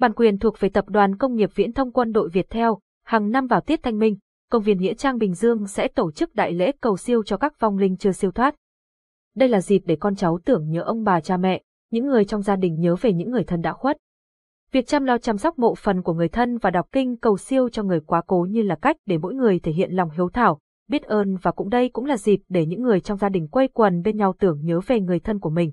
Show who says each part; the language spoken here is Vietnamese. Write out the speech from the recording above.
Speaker 1: Bản quyền thuộc về tập đoàn công nghiệp viễn thông quân đội Việt Theo, hàng năm vào tiết thanh minh, công viên Nghĩa Trang Bình Dương sẽ tổ chức đại lễ cầu siêu cho các vong linh chưa siêu thoát. Đây là dịp để con cháu tưởng nhớ ông bà cha mẹ, những người trong gia đình nhớ về những người thân đã khuất. Việc chăm lo chăm sóc mộ phần của người thân và đọc kinh cầu siêu cho người quá cố như là cách để mỗi người thể hiện lòng hiếu thảo, biết ơn và cũng đây cũng là dịp để những người trong gia đình quây quần bên nhau tưởng nhớ về người thân của mình.